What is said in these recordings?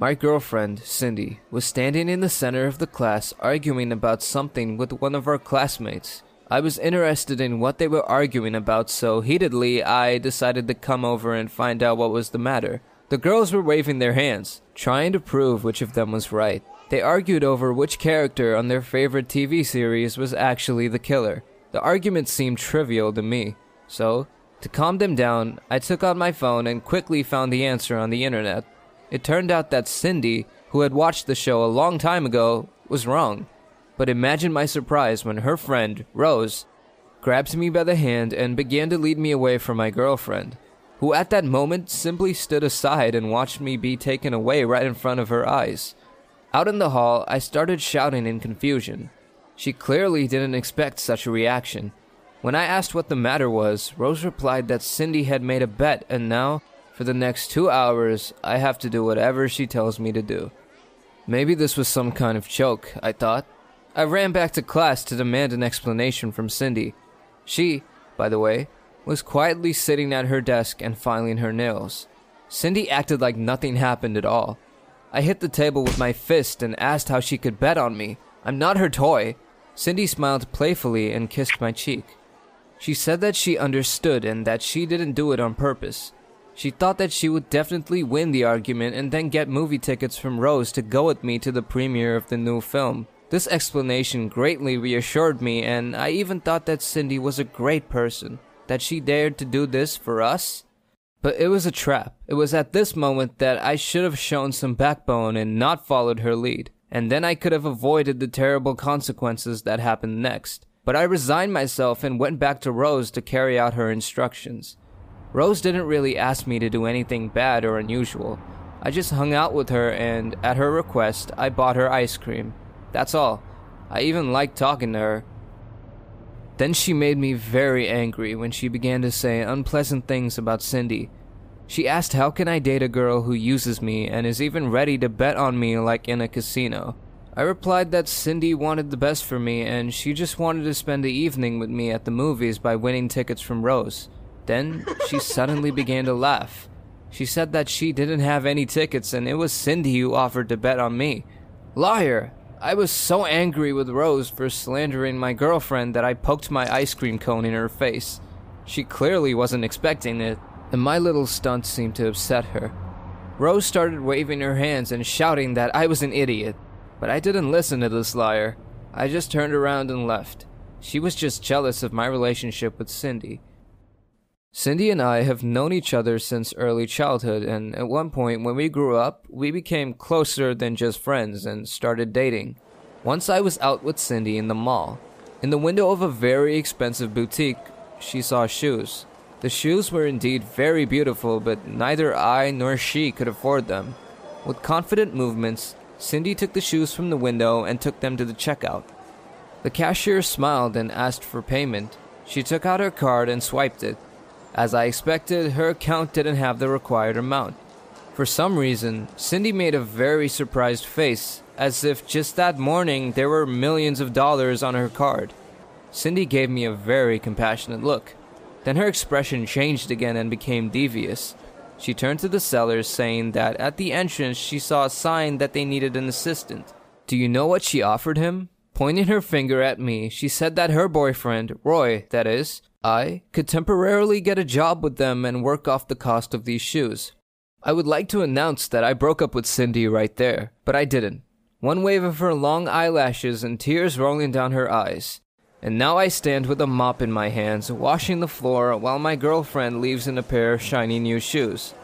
My girlfriend, Cindy, was standing in the center of the class arguing about something with one of our classmates. I was interested in what they were arguing about, so heatedly, I decided to come over and find out what was the matter. The girls were waving their hands, trying to prove which of them was right. They argued over which character on their favorite TV series was actually the killer. The argument seemed trivial to me, so, to calm them down, I took out my phone and quickly found the answer on the internet. It turned out that Cindy, who had watched the show a long time ago, was wrong. But imagine my surprise when her friend, Rose, grabbed me by the hand and began to lead me away from my girlfriend, who at that moment simply stood aside and watched me be taken away right in front of her eyes. Out in the hall, I started shouting in confusion. She clearly didn't expect such a reaction. When I asked what the matter was, Rose replied that Cindy had made a bet and now, for the next two hours, I have to do whatever she tells me to do. Maybe this was some kind of joke, I thought. I ran back to class to demand an explanation from Cindy. She, by the way, was quietly sitting at her desk and filing her nails. Cindy acted like nothing happened at all. I hit the table with my fist and asked how she could bet on me. I'm not her toy. Cindy smiled playfully and kissed my cheek. She said that she understood and that she didn't do it on purpose. She thought that she would definitely win the argument and then get movie tickets from Rose to go with me to the premiere of the new film. This explanation greatly reassured me, and I even thought that Cindy was a great person, that she dared to do this for us. But it was a trap. It was at this moment that I should have shown some backbone and not followed her lead, and then I could have avoided the terrible consequences that happened next. But I resigned myself and went back to Rose to carry out her instructions. Rose didn't really ask me to do anything bad or unusual. I just hung out with her, and at her request, I bought her ice cream. That's all. I even liked talking to her. Then she made me very angry when she began to say unpleasant things about Cindy. She asked how can I date a girl who uses me and is even ready to bet on me like in a casino. I replied that Cindy wanted the best for me and she just wanted to spend the evening with me at the movies by winning tickets from Rose. Then she suddenly began to laugh. She said that she didn't have any tickets and it was Cindy who offered to bet on me. Liar! I was so angry with Rose for slandering my girlfriend that I poked my ice cream cone in her face. She clearly wasn't expecting it, and my little stunt seemed to upset her. Rose started waving her hands and shouting that I was an idiot, but I didn't listen to this liar. I just turned around and left. She was just jealous of my relationship with Cindy. Cindy and I have known each other since early childhood, and at one point when we grew up, we became closer than just friends and started dating. Once I was out with Cindy in the mall. In the window of a very expensive boutique, she saw shoes. The shoes were indeed very beautiful, but neither I nor she could afford them. With confident movements, Cindy took the shoes from the window and took them to the checkout. The cashier smiled and asked for payment. She took out her card and swiped it. As I expected, her account didn't have the required amount. For some reason, Cindy made a very surprised face, as if just that morning there were millions of dollars on her card. Cindy gave me a very compassionate look. Then her expression changed again and became devious. She turned to the sellers, saying that at the entrance she saw a sign that they needed an assistant. Do you know what she offered him? Pointing her finger at me, she said that her boyfriend, Roy, that is, I, could temporarily get a job with them and work off the cost of these shoes. I would like to announce that I broke up with Cindy right there, but I didn't. One wave of her long eyelashes and tears rolling down her eyes. And now I stand with a mop in my hands, washing the floor while my girlfriend leaves in a pair of shiny new shoes.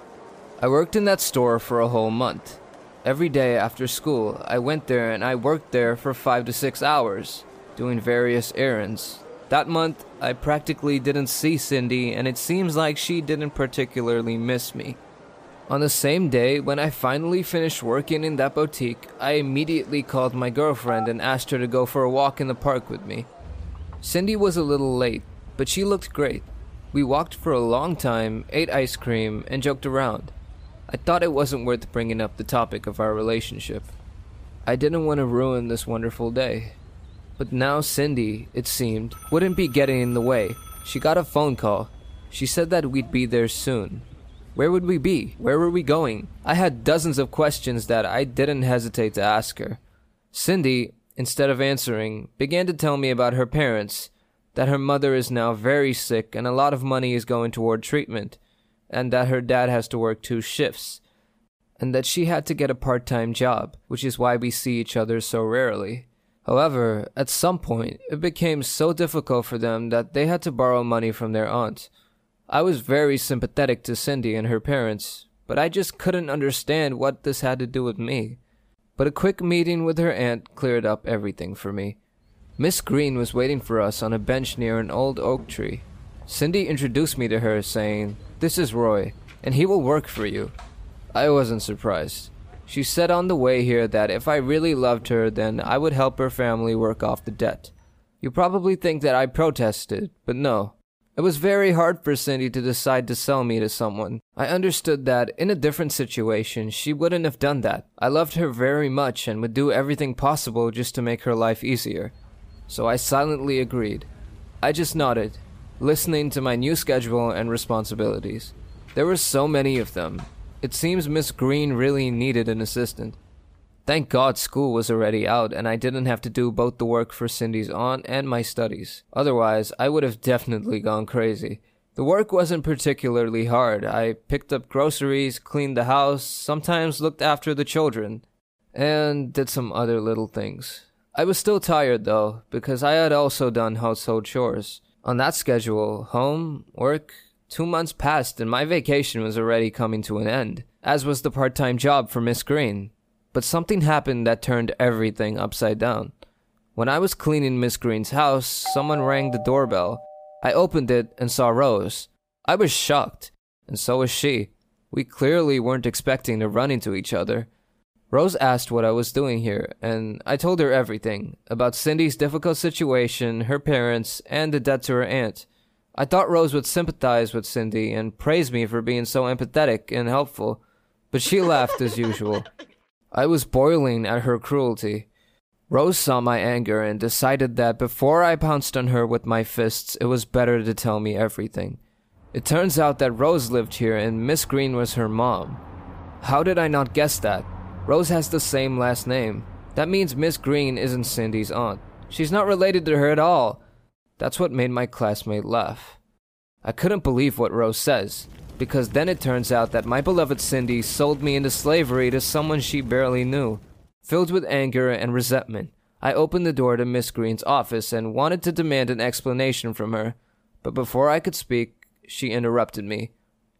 I worked in that store for a whole month. Every day after school, I went there and I worked there for five to six hours, doing various errands. That month, I practically didn't see Cindy, and it seems like she didn't particularly miss me. On the same day, when I finally finished working in that boutique, I immediately called my girlfriend and asked her to go for a walk in the park with me. Cindy was a little late, but she looked great. We walked for a long time, ate ice cream, and joked around. I thought it wasn't worth bringing up the topic of our relationship. I didn't want to ruin this wonderful day. But now Cindy, it seemed, wouldn't be getting in the way. She got a phone call. She said that we'd be there soon, where would we be? Where were we going? I had dozens of questions that I didn't hesitate to ask her. Cindy, instead of answering, began to tell me about her parents, that her mother is now very sick and a lot of money is going toward treatment, and that her dad has to work two shifts, and that she had to get a part time job, which is why we see each other so rarely. However, at some point, it became so difficult for them that they had to borrow money from their aunt I was very sympathetic to Cindy and her parents, but I just couldn't understand what this had to do with me. But a quick meeting with her aunt cleared up everything for me. Miss Green was waiting for us on a bench near an old oak tree. Cindy introduced me to her, saying, This is Roy, and he will work for you. I wasn't surprised. She said on the way here that if I really loved her, then I would help her family work off the debt. You probably think that I protested, but no. It was very hard for Cindy to decide to sell me to someone. I understood that in a different situation, she wouldn't have done that. I loved her very much and would do everything possible just to make her life easier. So I silently agreed. I just nodded, listening to my new schedule and responsibilities. There were so many of them. It seems Miss Green really needed an assistant. Thank God school was already out and I didn't have to do both the work for Cindy's aunt and my studies. Otherwise, I would have definitely gone crazy. The work wasn't particularly hard. I picked up groceries, cleaned the house, sometimes looked after the children, and did some other little things. I was still tired though, because I had also done household chores. On that schedule, home, work, two months passed and my vacation was already coming to an end, as was the part time job for Miss Green. But something happened that turned everything upside down. When I was cleaning Miss Green's house, someone rang the doorbell. I opened it and saw Rose. I was shocked, and so was she. We clearly weren't expecting to run into each other. Rose asked what I was doing here, and I told her everything about Cindy's difficult situation, her parents, and the debt to her aunt. I thought Rose would sympathize with Cindy and praise me for being so empathetic and helpful, but she laughed as usual. I was boiling at her cruelty. Rose saw my anger and decided that before I pounced on her with my fists, it was better to tell me everything. It turns out that Rose lived here and Miss Green was her mom. How did I not guess that? Rose has the same last name. That means Miss Green isn't Cindy's aunt. She's not related to her at all. That's what made my classmate laugh. I couldn't believe what Rose says because then it turns out that my beloved Cindy sold me into slavery to someone she barely knew. Filled with anger and resentment, I opened the door to Miss Green's office and wanted to demand an explanation from her, but before I could speak, she interrupted me.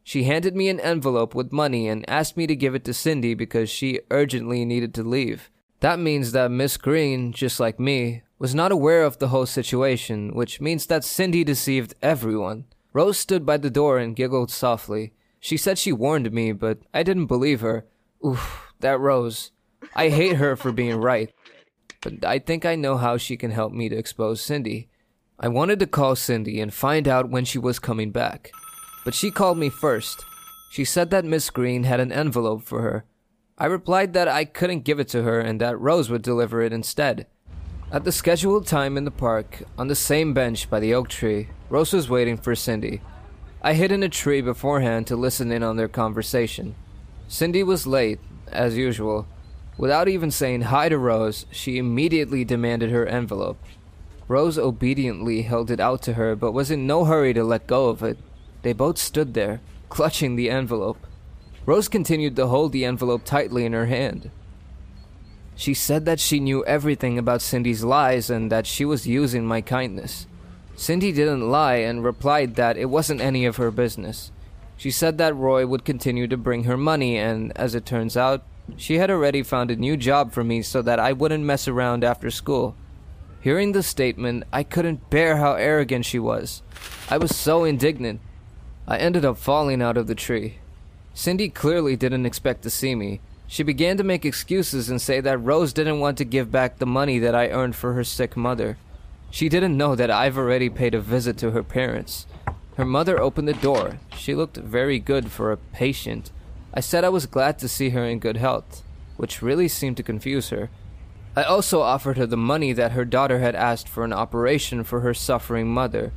She handed me an envelope with money and asked me to give it to Cindy because she urgently needed to leave. That means that Miss Green, just like me, was not aware of the whole situation, which means that Cindy deceived everyone. Rose stood by the door and giggled softly. She said she warned me, but I didn't believe her. Oof, that Rose. I hate her for being right. But I think I know how she can help me to expose Cindy. I wanted to call Cindy and find out when she was coming back. but she called me first. She said that Miss Green had an envelope for her. I replied that I couldn't give it to her and that Rose would deliver it instead. At the scheduled time in the park, on the same bench by the oak tree, Rose was waiting for Cindy. I hid in a tree beforehand to listen in on their conversation. Cindy was late, as usual. Without even saying hi to Rose, she immediately demanded her envelope. Rose obediently held it out to her, but was in no hurry to let go of it. They both stood there, clutching the envelope. Rose continued to hold the envelope tightly in her hand. She said that she knew everything about Cindy's lies and that she was using my kindness. Cindy didn't lie and replied that it wasn't any of her business. She said that Roy would continue to bring her money, and as it turns out, she had already found a new job for me so that I wouldn't mess around after school. Hearing the statement, I couldn't bear how arrogant she was. I was so indignant. I ended up falling out of the tree. Cindy clearly didn't expect to see me. She began to make excuses and say that Rose didn't want to give back the money that I earned for her sick mother. She didn't know that I've already paid a visit to her parents. Her mother opened the door. She looked very good for a patient. I said I was glad to see her in good health, which really seemed to confuse her. I also offered her the money that her daughter had asked for an operation for her suffering mother.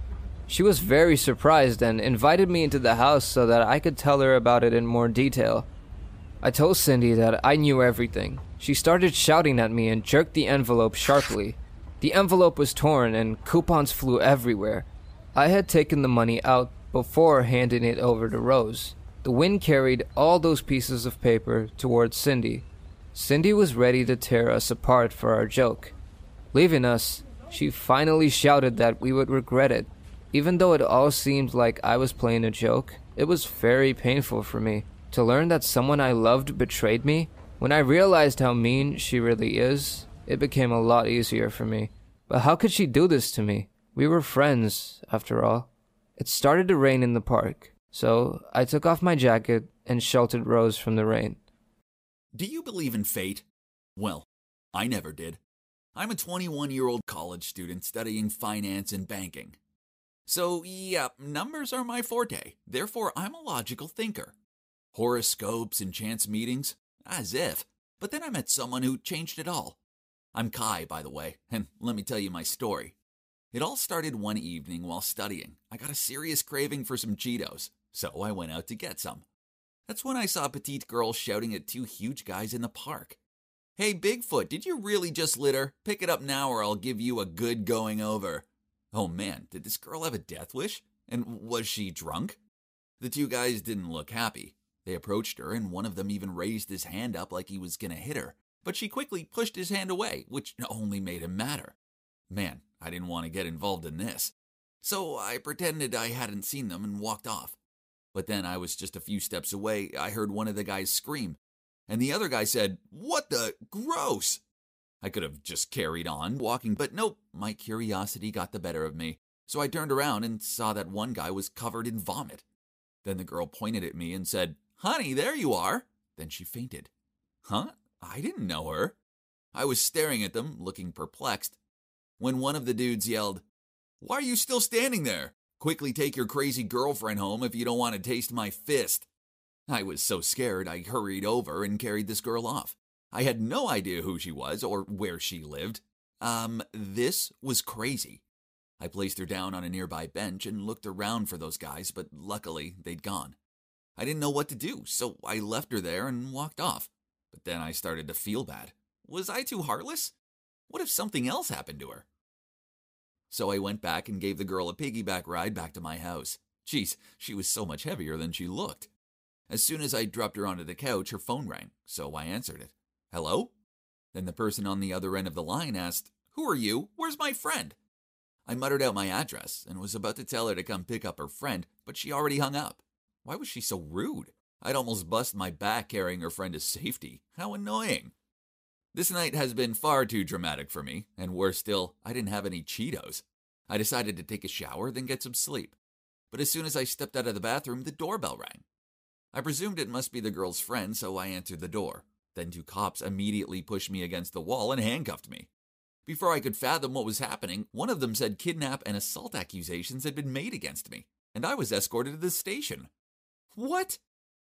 She was very surprised and invited me into the house so that I could tell her about it in more detail. I told Cindy that I knew everything. She started shouting at me and jerked the envelope sharply. The envelope was torn and coupons flew everywhere. I had taken the money out before handing it over to Rose. The wind carried all those pieces of paper towards Cindy. Cindy was ready to tear us apart for our joke. Leaving us, she finally shouted that we would regret it. Even though it all seemed like I was playing a joke, it was very painful for me. To learn that someone I loved betrayed me, when I realized how mean she really is, it became a lot easier for me. But how could she do this to me? We were friends, after all. It started to rain in the park, so I took off my jacket and sheltered Rose from the rain. Do you believe in fate? Well, I never did. I'm a 21 year old college student studying finance and banking. So, yeah, numbers are my forte. Therefore, I'm a logical thinker. Horoscopes and chance meetings? As if. But then I met someone who changed it all. I'm Kai, by the way, and let me tell you my story. It all started one evening while studying. I got a serious craving for some Cheetos, so I went out to get some. That's when I saw a petite girl shouting at two huge guys in the park. Hey, Bigfoot, did you really just litter? Pick it up now or I'll give you a good going over. Oh man, did this girl have a death wish? And was she drunk? The two guys didn't look happy. They approached her, and one of them even raised his hand up like he was going to hit her, but she quickly pushed his hand away, which only made him madder. Man, I didn't want to get involved in this. So I pretended I hadn't seen them and walked off. But then I was just a few steps away. I heard one of the guys scream, and the other guy said, What the? Gross! I could have just carried on walking, but nope, my curiosity got the better of me. So I turned around and saw that one guy was covered in vomit. Then the girl pointed at me and said, Honey, there you are. Then she fainted. Huh? I didn't know her. I was staring at them, looking perplexed, when one of the dudes yelled, Why are you still standing there? Quickly take your crazy girlfriend home if you don't want to taste my fist. I was so scared I hurried over and carried this girl off. I had no idea who she was or where she lived. Um, this was crazy. I placed her down on a nearby bench and looked around for those guys, but luckily they'd gone. I didn't know what to do, so I left her there and walked off. But then I started to feel bad. Was I too heartless? What if something else happened to her? So I went back and gave the girl a piggyback ride back to my house. Geez, she was so much heavier than she looked. As soon as I dropped her onto the couch, her phone rang, so I answered it. Hello? Then the person on the other end of the line asked, Who are you? Where's my friend? I muttered out my address and was about to tell her to come pick up her friend, but she already hung up. Why was she so rude? I'd almost bust my back carrying her friend to safety. How annoying. This night has been far too dramatic for me, and worse still, I didn't have any Cheetos. I decided to take a shower, then get some sleep. But as soon as I stepped out of the bathroom, the doorbell rang. I presumed it must be the girl's friend, so I answered the door. Then two cops immediately pushed me against the wall and handcuffed me. Before I could fathom what was happening, one of them said kidnap and assault accusations had been made against me and I was escorted to the station. What?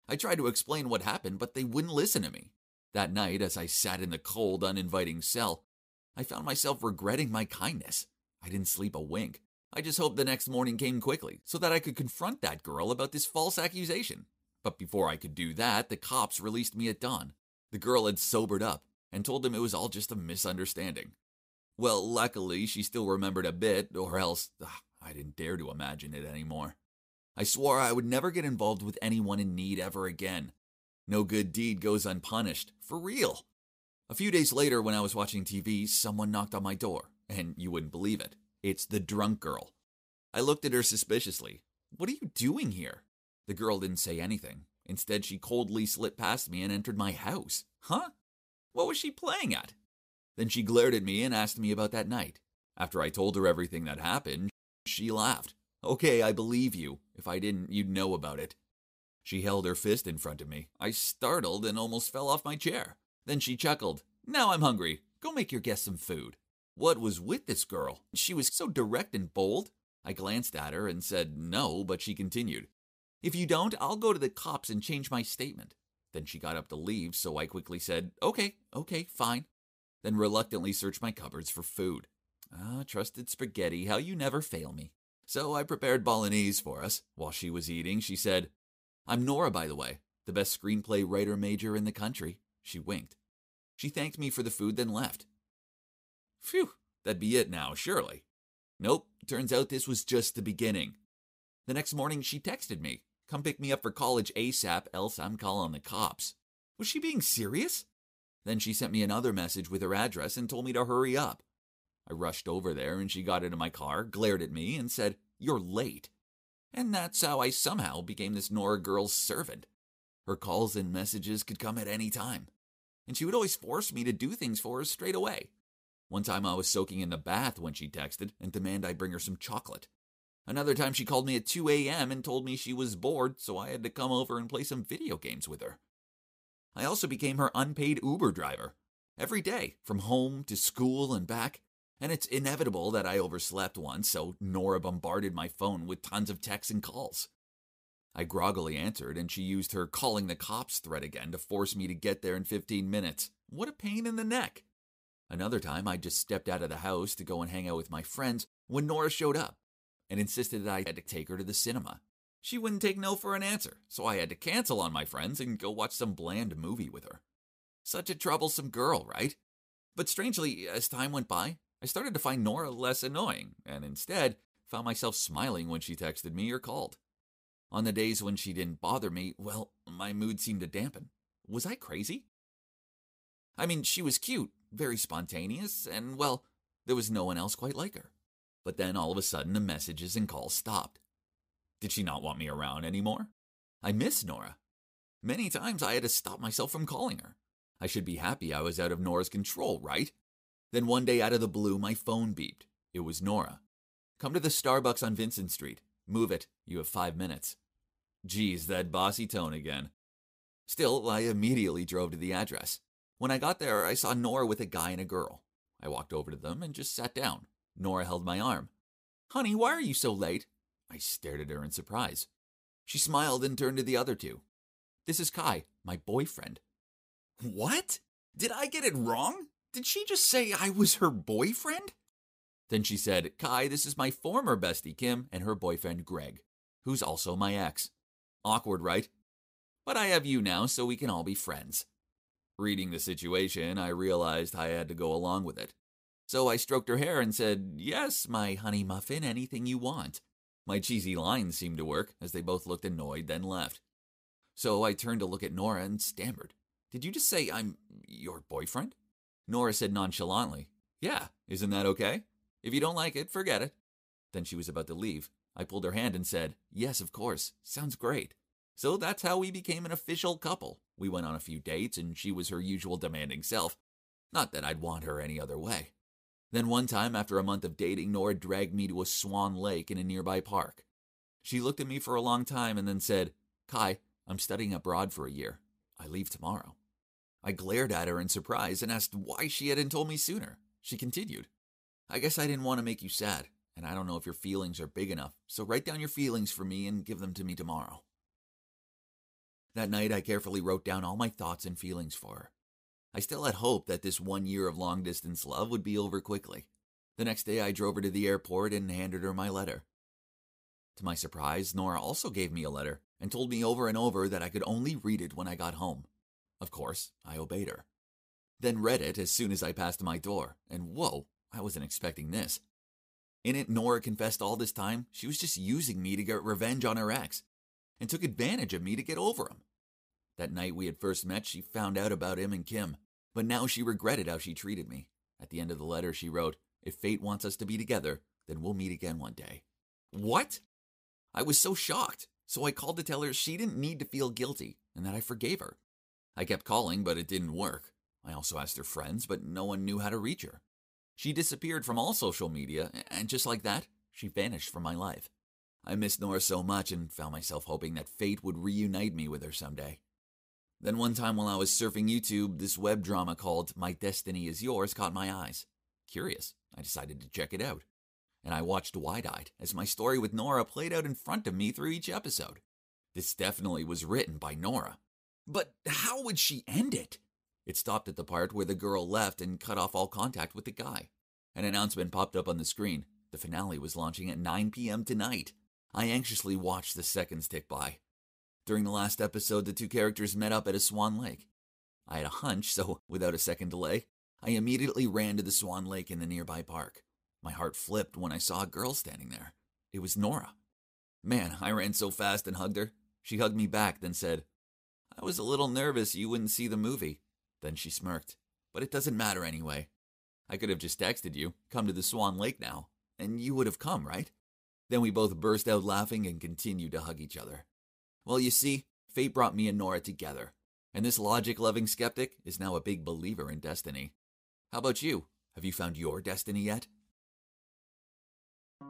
I tried to explain what happened, but they wouldn't listen to me. That night, as I sat in the cold, uninviting cell, I found myself regretting my kindness. I didn't sleep a wink. I just hoped the next morning came quickly so that I could confront that girl about this false accusation. But before I could do that, the cops released me at dawn. The girl had sobered up and told them it was all just a misunderstanding. Well, luckily, she still remembered a bit, or else ugh, I didn't dare to imagine it anymore. I swore I would never get involved with anyone in need ever again. No good deed goes unpunished, for real. A few days later, when I was watching TV, someone knocked on my door, and you wouldn't believe it. It's the drunk girl. I looked at her suspiciously. What are you doing here? The girl didn't say anything. Instead, she coldly slipped past me and entered my house. Huh? What was she playing at? Then she glared at me and asked me about that night. After I told her everything that happened, she laughed. Okay, I believe you. If I didn't, you'd know about it. She held her fist in front of me. I startled and almost fell off my chair. Then she chuckled. Now I'm hungry. Go make your guest some food. What was with this girl? She was so direct and bold. I glanced at her and said no, but she continued. If you don't, I'll go to the cops and change my statement. Then she got up to leave, so I quickly said, Okay, okay, fine. Then reluctantly searched my cupboards for food. Ah, trusted spaghetti, how you never fail me. So I prepared bolognese for us. While she was eating, she said, I'm Nora, by the way, the best screenplay writer major in the country. She winked. She thanked me for the food, then left. Phew, that'd be it now, surely. Nope, turns out this was just the beginning. The next morning, she texted me, Come pick me up for college ASAP, else I'm calling the cops. Was she being serious? Then she sent me another message with her address and told me to hurry up. I rushed over there and she got into my car, glared at me, and said, You're late. And that's how I somehow became this Nora girl's servant. Her calls and messages could come at any time, and she would always force me to do things for her straight away. One time I was soaking in the bath when she texted and demanded I bring her some chocolate. Another time she called me at 2 a.m. and told me she was bored, so I had to come over and play some video games with her. I also became her unpaid Uber driver. Every day, from home to school and back, and it's inevitable that I overslept once, so Nora bombarded my phone with tons of texts and calls. I groggily answered, and she used her calling the cops threat again to force me to get there in 15 minutes. What a pain in the neck. Another time, I just stepped out of the house to go and hang out with my friends when Nora showed up and insisted that I had to take her to the cinema. She wouldn't take no for an answer, so I had to cancel on my friends and go watch some bland movie with her. Such a troublesome girl, right? But strangely, as time went by, I started to find Nora less annoying, and instead found myself smiling when she texted me or called. On the days when she didn't bother me, well, my mood seemed to dampen. Was I crazy? I mean, she was cute, very spontaneous, and well, there was no one else quite like her. But then all of a sudden the messages and calls stopped. Did she not want me around anymore? I miss Nora. Many times I had to stop myself from calling her. I should be happy I was out of Nora's control, right? Then one day out of the blue, my phone beeped. It was Nora. Come to the Starbucks on Vincent Street. Move it. You have five minutes. Geez, that bossy tone again. Still, I immediately drove to the address. When I got there, I saw Nora with a guy and a girl. I walked over to them and just sat down. Nora held my arm. Honey, why are you so late? I stared at her in surprise. She smiled and turned to the other two. This is Kai, my boyfriend. What? Did I get it wrong? Did she just say I was her boyfriend? Then she said, Kai, this is my former bestie Kim and her boyfriend Greg, who's also my ex. Awkward, right? But I have you now, so we can all be friends. Reading the situation, I realized I had to go along with it. So I stroked her hair and said, Yes, my honey muffin, anything you want. My cheesy lines seemed to work, as they both looked annoyed, then left. So I turned to look at Nora and stammered, Did you just say I'm your boyfriend? Nora said nonchalantly, Yeah, isn't that okay? If you don't like it, forget it. Then she was about to leave. I pulled her hand and said, Yes, of course. Sounds great. So that's how we became an official couple. We went on a few dates, and she was her usual demanding self. Not that I'd want her any other way. Then one time, after a month of dating, Nora dragged me to a swan lake in a nearby park. She looked at me for a long time and then said, Kai, I'm studying abroad for a year. I leave tomorrow. I glared at her in surprise and asked why she hadn't told me sooner. She continued, I guess I didn't want to make you sad. and I don't know if your feelings are big enough, so write down your feelings for me and give them to me tomorrow. That night, I carefully wrote down all my thoughts and feelings for her. I still had hope that this one year of long distance love would be over quickly. The next day, I drove her to the airport and handed her my letter. To my surprise, Nora also gave me a letter and told me over and over that I could only read it when I got home. Of course, I obeyed her. Then read it as soon as I passed my door, and whoa, I wasn't expecting this. In it, Nora confessed all this time she was just using me to get revenge on her ex and took advantage of me to get over him. That night we had first met, she found out about him and Kim, but now she regretted how she treated me. At the end of the letter, she wrote, If fate wants us to be together, then we'll meet again one day. What? I was so shocked, so I called to tell her she didn't need to feel guilty and that I forgave her. I kept calling, but it didn't work. I also asked her friends, but no one knew how to reach her. She disappeared from all social media, and just like that, she vanished from my life. I missed Nora so much and found myself hoping that fate would reunite me with her someday. Then one time while I was surfing YouTube, this web drama called My Destiny Is Yours caught my eyes. Curious, I decided to check it out. And I watched wide eyed as my story with Nora played out in front of me through each episode. This definitely was written by Nora. But how would she end it? It stopped at the part where the girl left and cut off all contact with the guy. An announcement popped up on the screen. The finale was launching at 9 p.m. tonight. I anxiously watched the seconds tick by. During the last episode, the two characters met up at a Swan Lake. I had a hunch, so without a second delay, I immediately ran to the Swan Lake in the nearby park. My heart flipped when I saw a girl standing there. It was Nora. Man, I ran so fast and hugged her. She hugged me back, then said, I was a little nervous you wouldn't see the movie. Then she smirked. But it doesn't matter anyway. I could have just texted you, come to the Swan Lake now, and you would have come, right? Then we both burst out laughing and continued to hug each other. Well, you see, fate brought me and Nora together, and this logic loving skeptic is now a big believer in destiny. How about you? Have you found your destiny yet?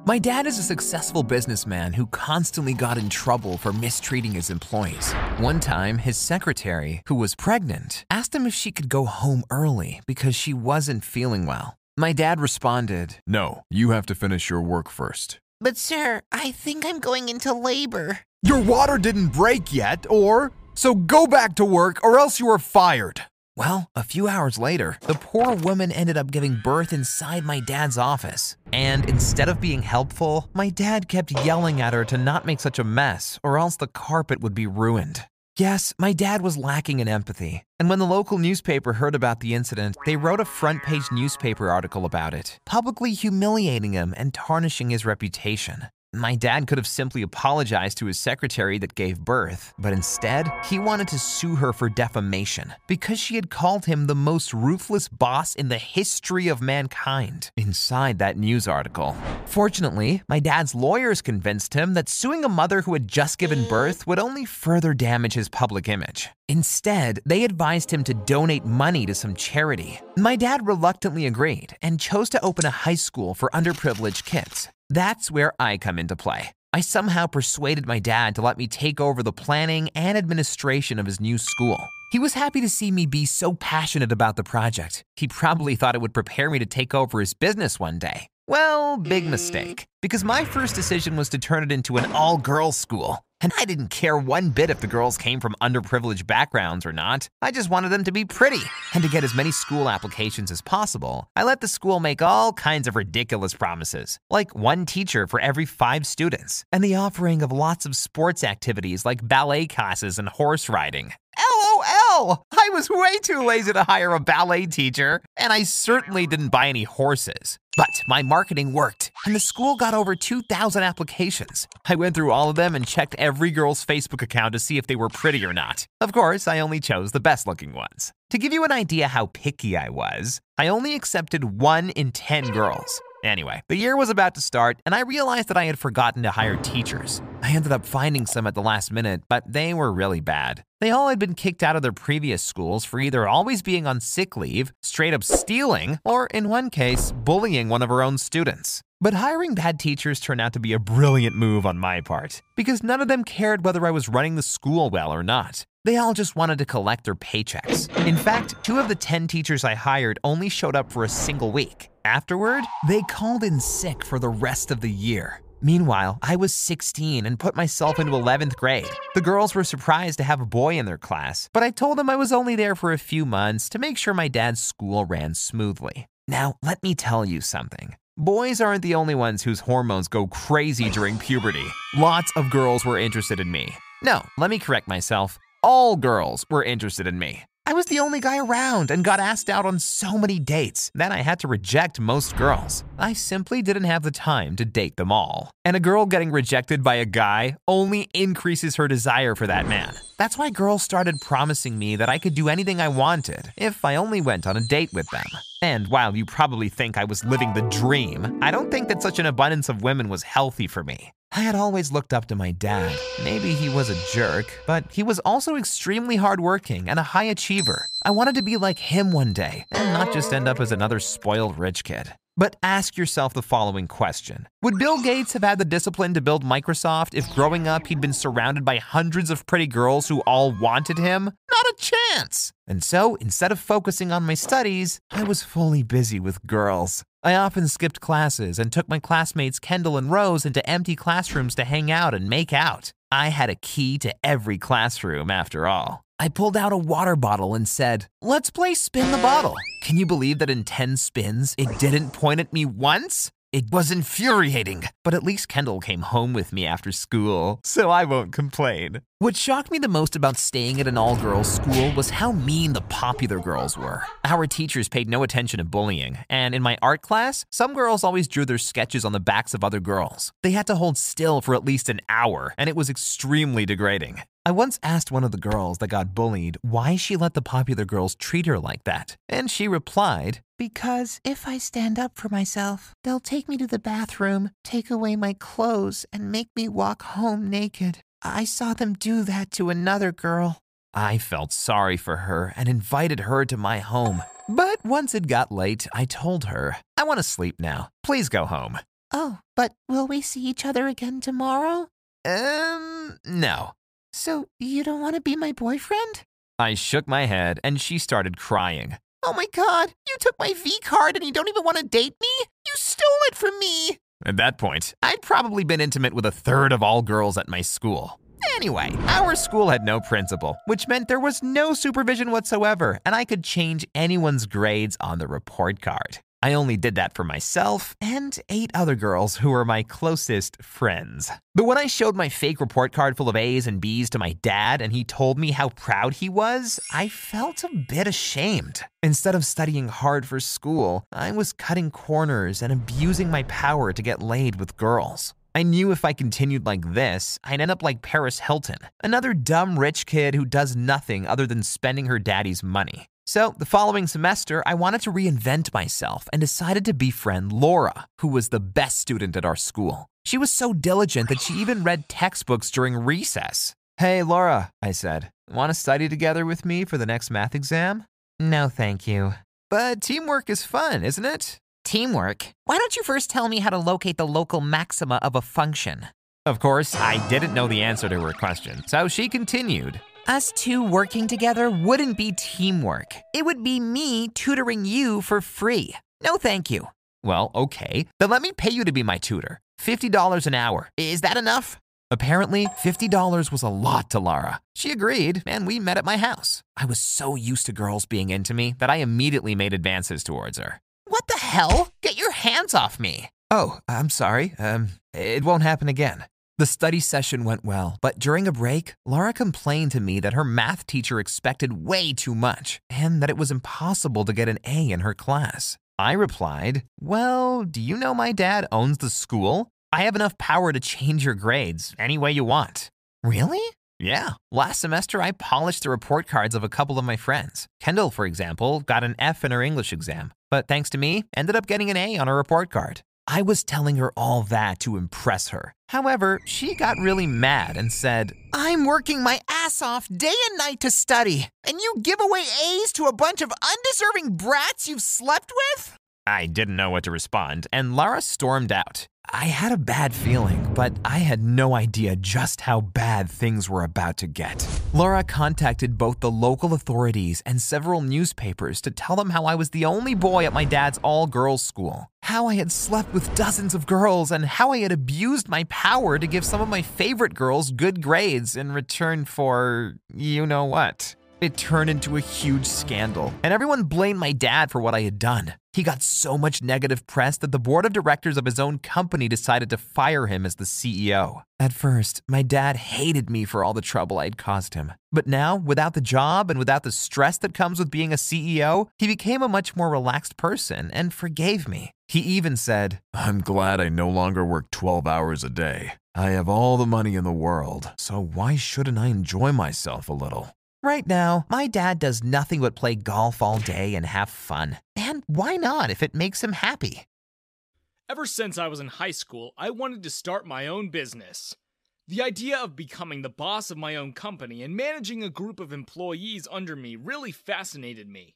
My dad is a successful businessman who constantly got in trouble for mistreating his employees. One time, his secretary, who was pregnant, asked him if she could go home early because she wasn't feeling well. My dad responded, No, you have to finish your work first. But, sir, I think I'm going into labor. Your water didn't break yet, or? So go back to work, or else you are fired. Well, a few hours later, the poor woman ended up giving birth inside my dad's office. And instead of being helpful, my dad kept yelling at her to not make such a mess, or else the carpet would be ruined. Yes, my dad was lacking in empathy. And when the local newspaper heard about the incident, they wrote a front page newspaper article about it, publicly humiliating him and tarnishing his reputation. My dad could have simply apologized to his secretary that gave birth, but instead, he wanted to sue her for defamation because she had called him the most ruthless boss in the history of mankind inside that news article. Fortunately, my dad's lawyers convinced him that suing a mother who had just given birth would only further damage his public image. Instead, they advised him to donate money to some charity. My dad reluctantly agreed and chose to open a high school for underprivileged kids. That's where I come into play. I somehow persuaded my dad to let me take over the planning and administration of his new school. He was happy to see me be so passionate about the project. He probably thought it would prepare me to take over his business one day. Well, big mistake, because my first decision was to turn it into an all girls school. And I didn't care one bit if the girls came from underprivileged backgrounds or not. I just wanted them to be pretty. And to get as many school applications as possible, I let the school make all kinds of ridiculous promises, like one teacher for every five students, and the offering of lots of sports activities like ballet classes and horse riding. LOL! I was way too lazy to hire a ballet teacher, and I certainly didn't buy any horses. But my marketing worked, and the school got over 2,000 applications. I went through all of them and checked every girl's Facebook account to see if they were pretty or not. Of course, I only chose the best looking ones. To give you an idea how picky I was, I only accepted one in 10 girls. Anyway, the year was about to start, and I realized that I had forgotten to hire teachers. I ended up finding some at the last minute, but they were really bad. They all had been kicked out of their previous schools for either always being on sick leave, straight up stealing, or in one case, bullying one of her own students. But hiring bad teachers turned out to be a brilliant move on my part, because none of them cared whether I was running the school well or not. They all just wanted to collect their paychecks. In fact, two of the 10 teachers I hired only showed up for a single week. Afterward, they called in sick for the rest of the year. Meanwhile, I was 16 and put myself into 11th grade. The girls were surprised to have a boy in their class, but I told them I was only there for a few months to make sure my dad's school ran smoothly. Now, let me tell you something. Boys aren't the only ones whose hormones go crazy during puberty. Lots of girls were interested in me. No, let me correct myself. All girls were interested in me. I was the only guy around and got asked out on so many dates that I had to reject most girls. I simply didn't have the time to date them all. And a girl getting rejected by a guy only increases her desire for that man. That's why girls started promising me that I could do anything I wanted if I only went on a date with them. And while you probably think I was living the dream, I don't think that such an abundance of women was healthy for me. I had always looked up to my dad. Maybe he was a jerk, but he was also extremely hardworking and a high achiever. I wanted to be like him one day and not just end up as another spoiled rich kid. But ask yourself the following question Would Bill Gates have had the discipline to build Microsoft if growing up he'd been surrounded by hundreds of pretty girls who all wanted him? Not a chance! And so, instead of focusing on my studies, I was fully busy with girls. I often skipped classes and took my classmates Kendall and Rose into empty classrooms to hang out and make out. I had a key to every classroom, after all. I pulled out a water bottle and said, Let's play spin the bottle. Can you believe that in 10 spins, it didn't point at me once? It was infuriating, but at least Kendall came home with me after school, so I won't complain. What shocked me the most about staying at an all girls school was how mean the popular girls were. Our teachers paid no attention to bullying, and in my art class, some girls always drew their sketches on the backs of other girls. They had to hold still for at least an hour, and it was extremely degrading. I once asked one of the girls that got bullied why she let the popular girls treat her like that, and she replied, Because if I stand up for myself, they'll take me to the bathroom, take away my clothes, and make me walk home naked. I saw them do that to another girl. I felt sorry for her and invited her to my home. But once it got late, I told her, I want to sleep now. Please go home. Oh, but will we see each other again tomorrow? Um, no. So you don't want to be my boyfriend? I shook my head and she started crying. Oh my god, you took my V card and you don't even want to date me? You stole it from me! At that point, I'd probably been intimate with a third of all girls at my school. Anyway, our school had no principal, which meant there was no supervision whatsoever, and I could change anyone's grades on the report card. I only did that for myself and eight other girls who were my closest friends. But when I showed my fake report card full of A's and B's to my dad and he told me how proud he was, I felt a bit ashamed. Instead of studying hard for school, I was cutting corners and abusing my power to get laid with girls. I knew if I continued like this, I'd end up like Paris Hilton, another dumb rich kid who does nothing other than spending her daddy's money. So, the following semester, I wanted to reinvent myself and decided to befriend Laura, who was the best student at our school. She was so diligent that she even read textbooks during recess. Hey, Laura, I said, want to study together with me for the next math exam? No, thank you. But teamwork is fun, isn't it? Teamwork? Why don't you first tell me how to locate the local maxima of a function? Of course, I didn't know the answer to her question, so she continued. Us two working together wouldn't be teamwork. It would be me tutoring you for free. No, thank you. Well, okay. Then let me pay you to be my tutor. $50 an hour. Is that enough? Apparently, $50 was a lot to Lara. She agreed, and we met at my house. I was so used to girls being into me that I immediately made advances towards her. What the hell? Get your hands off me. Oh, I'm sorry. Um, it won't happen again. The study session went well, but during a break, Laura complained to me that her math teacher expected way too much and that it was impossible to get an A in her class. I replied, Well, do you know my dad owns the school? I have enough power to change your grades any way you want. Really? Yeah. Last semester, I polished the report cards of a couple of my friends. Kendall, for example, got an F in her English exam, but thanks to me, ended up getting an A on her report card. I was telling her all that to impress her. However, she got really mad and said, I'm working my ass off day and night to study, and you give away A's to a bunch of undeserving brats you've slept with? I didn't know what to respond, and Lara stormed out. I had a bad feeling, but I had no idea just how bad things were about to get. Laura contacted both the local authorities and several newspapers to tell them how I was the only boy at my dad's all girls school, how I had slept with dozens of girls, and how I had abused my power to give some of my favorite girls good grades in return for you know what. It turned into a huge scandal, and everyone blamed my dad for what I had done. He got so much negative press that the board of directors of his own company decided to fire him as the CEO. At first, my dad hated me for all the trouble I had caused him. But now, without the job and without the stress that comes with being a CEO, he became a much more relaxed person and forgave me. He even said, I'm glad I no longer work 12 hours a day. I have all the money in the world, so why shouldn't I enjoy myself a little? Right now, my dad does nothing but play golf all day and have fun. And why not if it makes him happy? Ever since I was in high school, I wanted to start my own business. The idea of becoming the boss of my own company and managing a group of employees under me really fascinated me.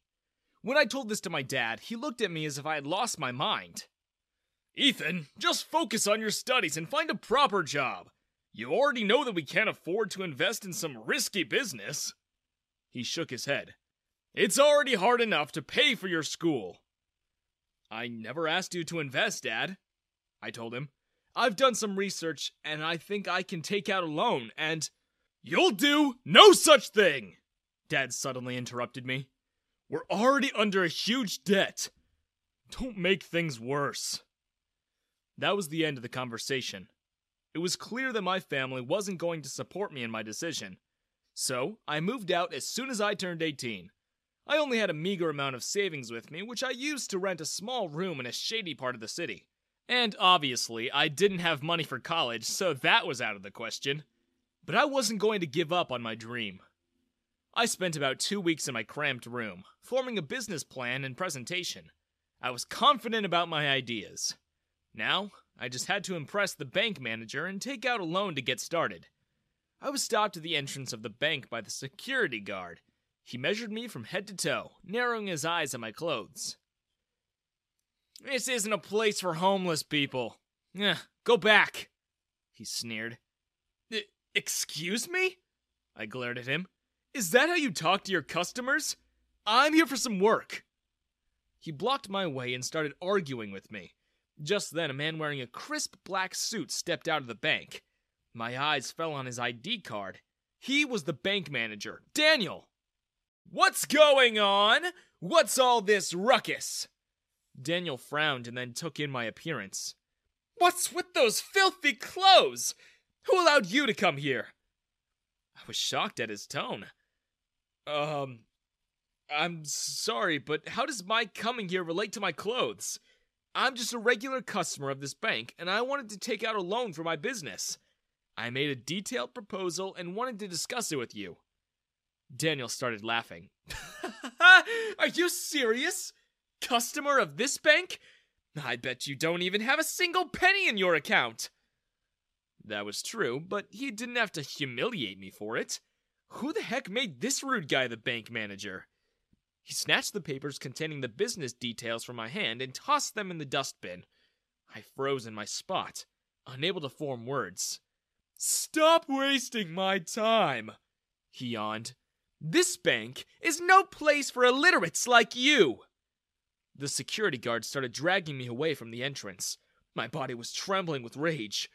When I told this to my dad, he looked at me as if I had lost my mind. Ethan, just focus on your studies and find a proper job. You already know that we can't afford to invest in some risky business. He shook his head. It's already hard enough to pay for your school. I never asked you to invest, Dad. I told him. I've done some research, and I think I can take out a loan, and. You'll do no such thing! Dad suddenly interrupted me. We're already under a huge debt. Don't make things worse. That was the end of the conversation. It was clear that my family wasn't going to support me in my decision, so I moved out as soon as I turned 18. I only had a meager amount of savings with me, which I used to rent a small room in a shady part of the city. And obviously, I didn't have money for college, so that was out of the question. But I wasn't going to give up on my dream. I spent about two weeks in my cramped room, forming a business plan and presentation. I was confident about my ideas. Now, I just had to impress the bank manager and take out a loan to get started. I was stopped at the entrance of the bank by the security guard. He measured me from head to toe, narrowing his eyes at my clothes. This isn't a place for homeless people. Go back, he sneered. Excuse me? I glared at him. Is that how you talk to your customers? I'm here for some work. He blocked my way and started arguing with me. Just then, a man wearing a crisp black suit stepped out of the bank. My eyes fell on his ID card. He was the bank manager, Daniel. What's going on? What's all this ruckus? Daniel frowned and then took in my appearance. What's with those filthy clothes? Who allowed you to come here? I was shocked at his tone. Um, I'm sorry, but how does my coming here relate to my clothes? I'm just a regular customer of this bank, and I wanted to take out a loan for my business. I made a detailed proposal and wanted to discuss it with you. Daniel started laughing. Are you serious? Customer of this bank? I bet you don't even have a single penny in your account. That was true, but he didn't have to humiliate me for it. Who the heck made this rude guy the bank manager? He snatched the papers containing the business details from my hand and tossed them in the dustbin. I froze in my spot, unable to form words. Stop wasting my time, he yawned. This bank is no place for illiterates like you. The security guard started dragging me away from the entrance. My body was trembling with rage.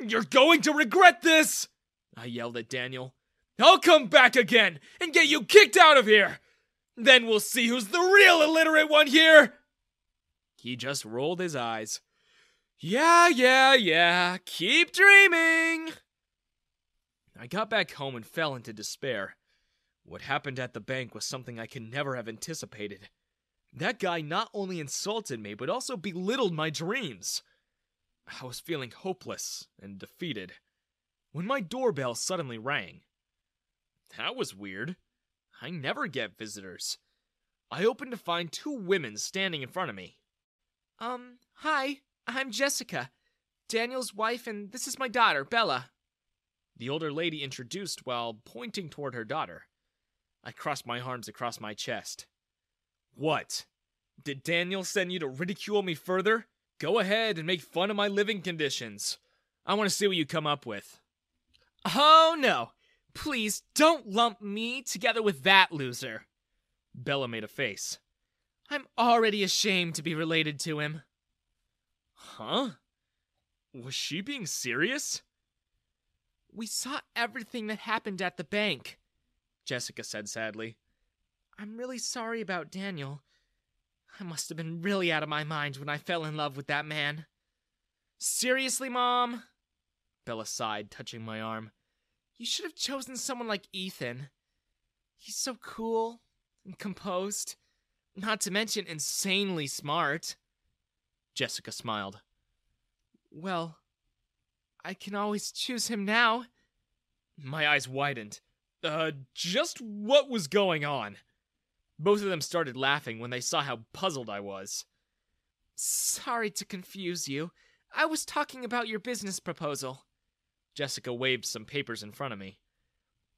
You're going to regret this! I yelled at Daniel. I'll come back again and get you kicked out of here! Then we'll see who's the real illiterate one here! He just rolled his eyes. Yeah, yeah, yeah, keep dreaming! I got back home and fell into despair. What happened at the bank was something I could never have anticipated. That guy not only insulted me, but also belittled my dreams. I was feeling hopeless and defeated when my doorbell suddenly rang. That was weird. I never get visitors. I opened to find two women standing in front of me. Um, hi, I'm Jessica, Daniel's wife, and this is my daughter, Bella. The older lady introduced while pointing toward her daughter. I crossed my arms across my chest. What? Did Daniel send you to ridicule me further? Go ahead and make fun of my living conditions. I want to see what you come up with. Oh no! Please don't lump me together with that loser. Bella made a face. I'm already ashamed to be related to him. Huh? Was she being serious? We saw everything that happened at the bank, Jessica said sadly. I'm really sorry about Daniel. I must have been really out of my mind when I fell in love with that man. Seriously, Mom? Bella sighed, touching my arm. You should have chosen someone like Ethan. He's so cool and composed, not to mention insanely smart. Jessica smiled. Well, I can always choose him now. My eyes widened. Uh, just what was going on? Both of them started laughing when they saw how puzzled I was. Sorry to confuse you. I was talking about your business proposal. Jessica waved some papers in front of me.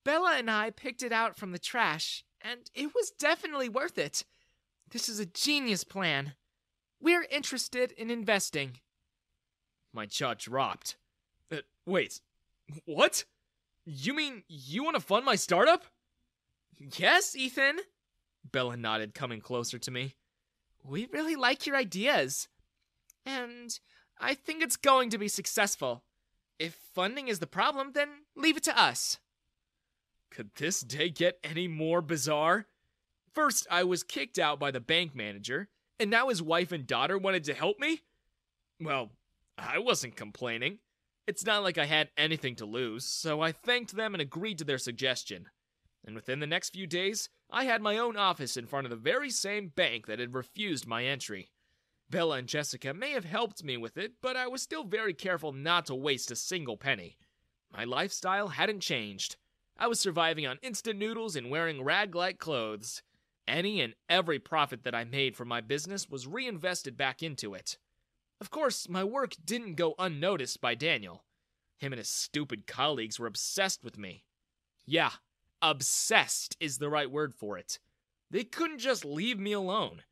Bella and I picked it out from the trash, and it was definitely worth it. This is a genius plan. We're interested in investing. My jaw dropped. Wait, what? You mean you want to fund my startup? Yes, Ethan. Bella nodded, coming closer to me. We really like your ideas. And I think it's going to be successful. If funding is the problem, then leave it to us. Could this day get any more bizarre? First, I was kicked out by the bank manager, and now his wife and daughter wanted to help me? Well, I wasn't complaining. It's not like I had anything to lose, so I thanked them and agreed to their suggestion. And within the next few days, I had my own office in front of the very same bank that had refused my entry. Bella and Jessica may have helped me with it, but I was still very careful not to waste a single penny. My lifestyle hadn't changed. I was surviving on instant noodles and wearing rag like clothes. Any and every profit that I made from my business was reinvested back into it. Of course, my work didn't go unnoticed by Daniel. Him and his stupid colleagues were obsessed with me. Yeah, obsessed is the right word for it. They couldn't just leave me alone.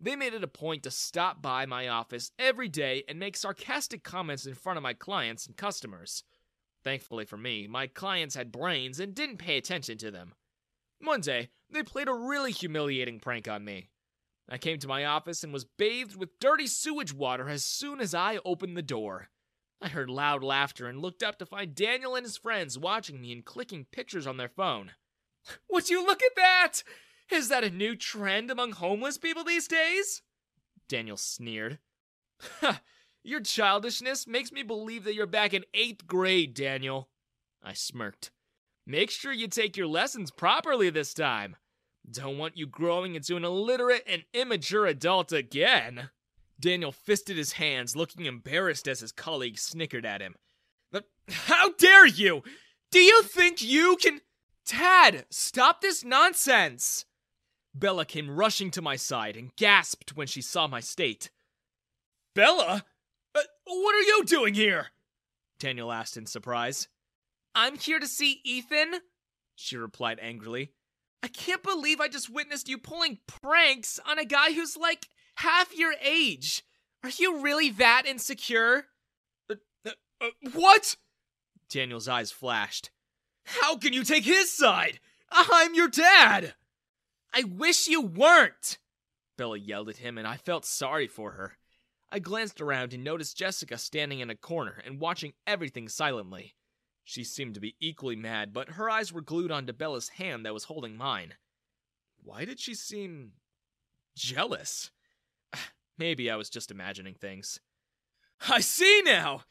They made it a point to stop by my office every day and make sarcastic comments in front of my clients and customers. Thankfully for me, my clients had brains and didn't pay attention to them. One day, they played a really humiliating prank on me. I came to my office and was bathed with dirty sewage water as soon as I opened the door. I heard loud laughter and looked up to find Daniel and his friends watching me and clicking pictures on their phone. Would you look at that? Is that a new trend among homeless people these days? Daniel sneered. Your childishness makes me believe that you're back in eighth grade, Daniel. I smirked. Make sure you take your lessons properly this time. Don't want you growing into an illiterate and immature adult again. Daniel fisted his hands, looking embarrassed as his colleagues snickered at him. How dare you! Do you think you can. Tad, stop this nonsense! Bella came rushing to my side and gasped when she saw my state. Bella? Uh, what are you doing here? Daniel asked in surprise. I'm here to see Ethan, she replied angrily. I can't believe I just witnessed you pulling pranks on a guy who's like half your age. Are you really that insecure? Uh, uh, uh, what? Daniel's eyes flashed. How can you take his side? I'm your dad! I wish you weren't! Bella yelled at him, and I felt sorry for her. I glanced around and noticed Jessica standing in a corner and watching everything silently. She seemed to be equally mad, but her eyes were glued onto Bella's hand that was holding mine. Why did she seem jealous? Maybe I was just imagining things. I see now!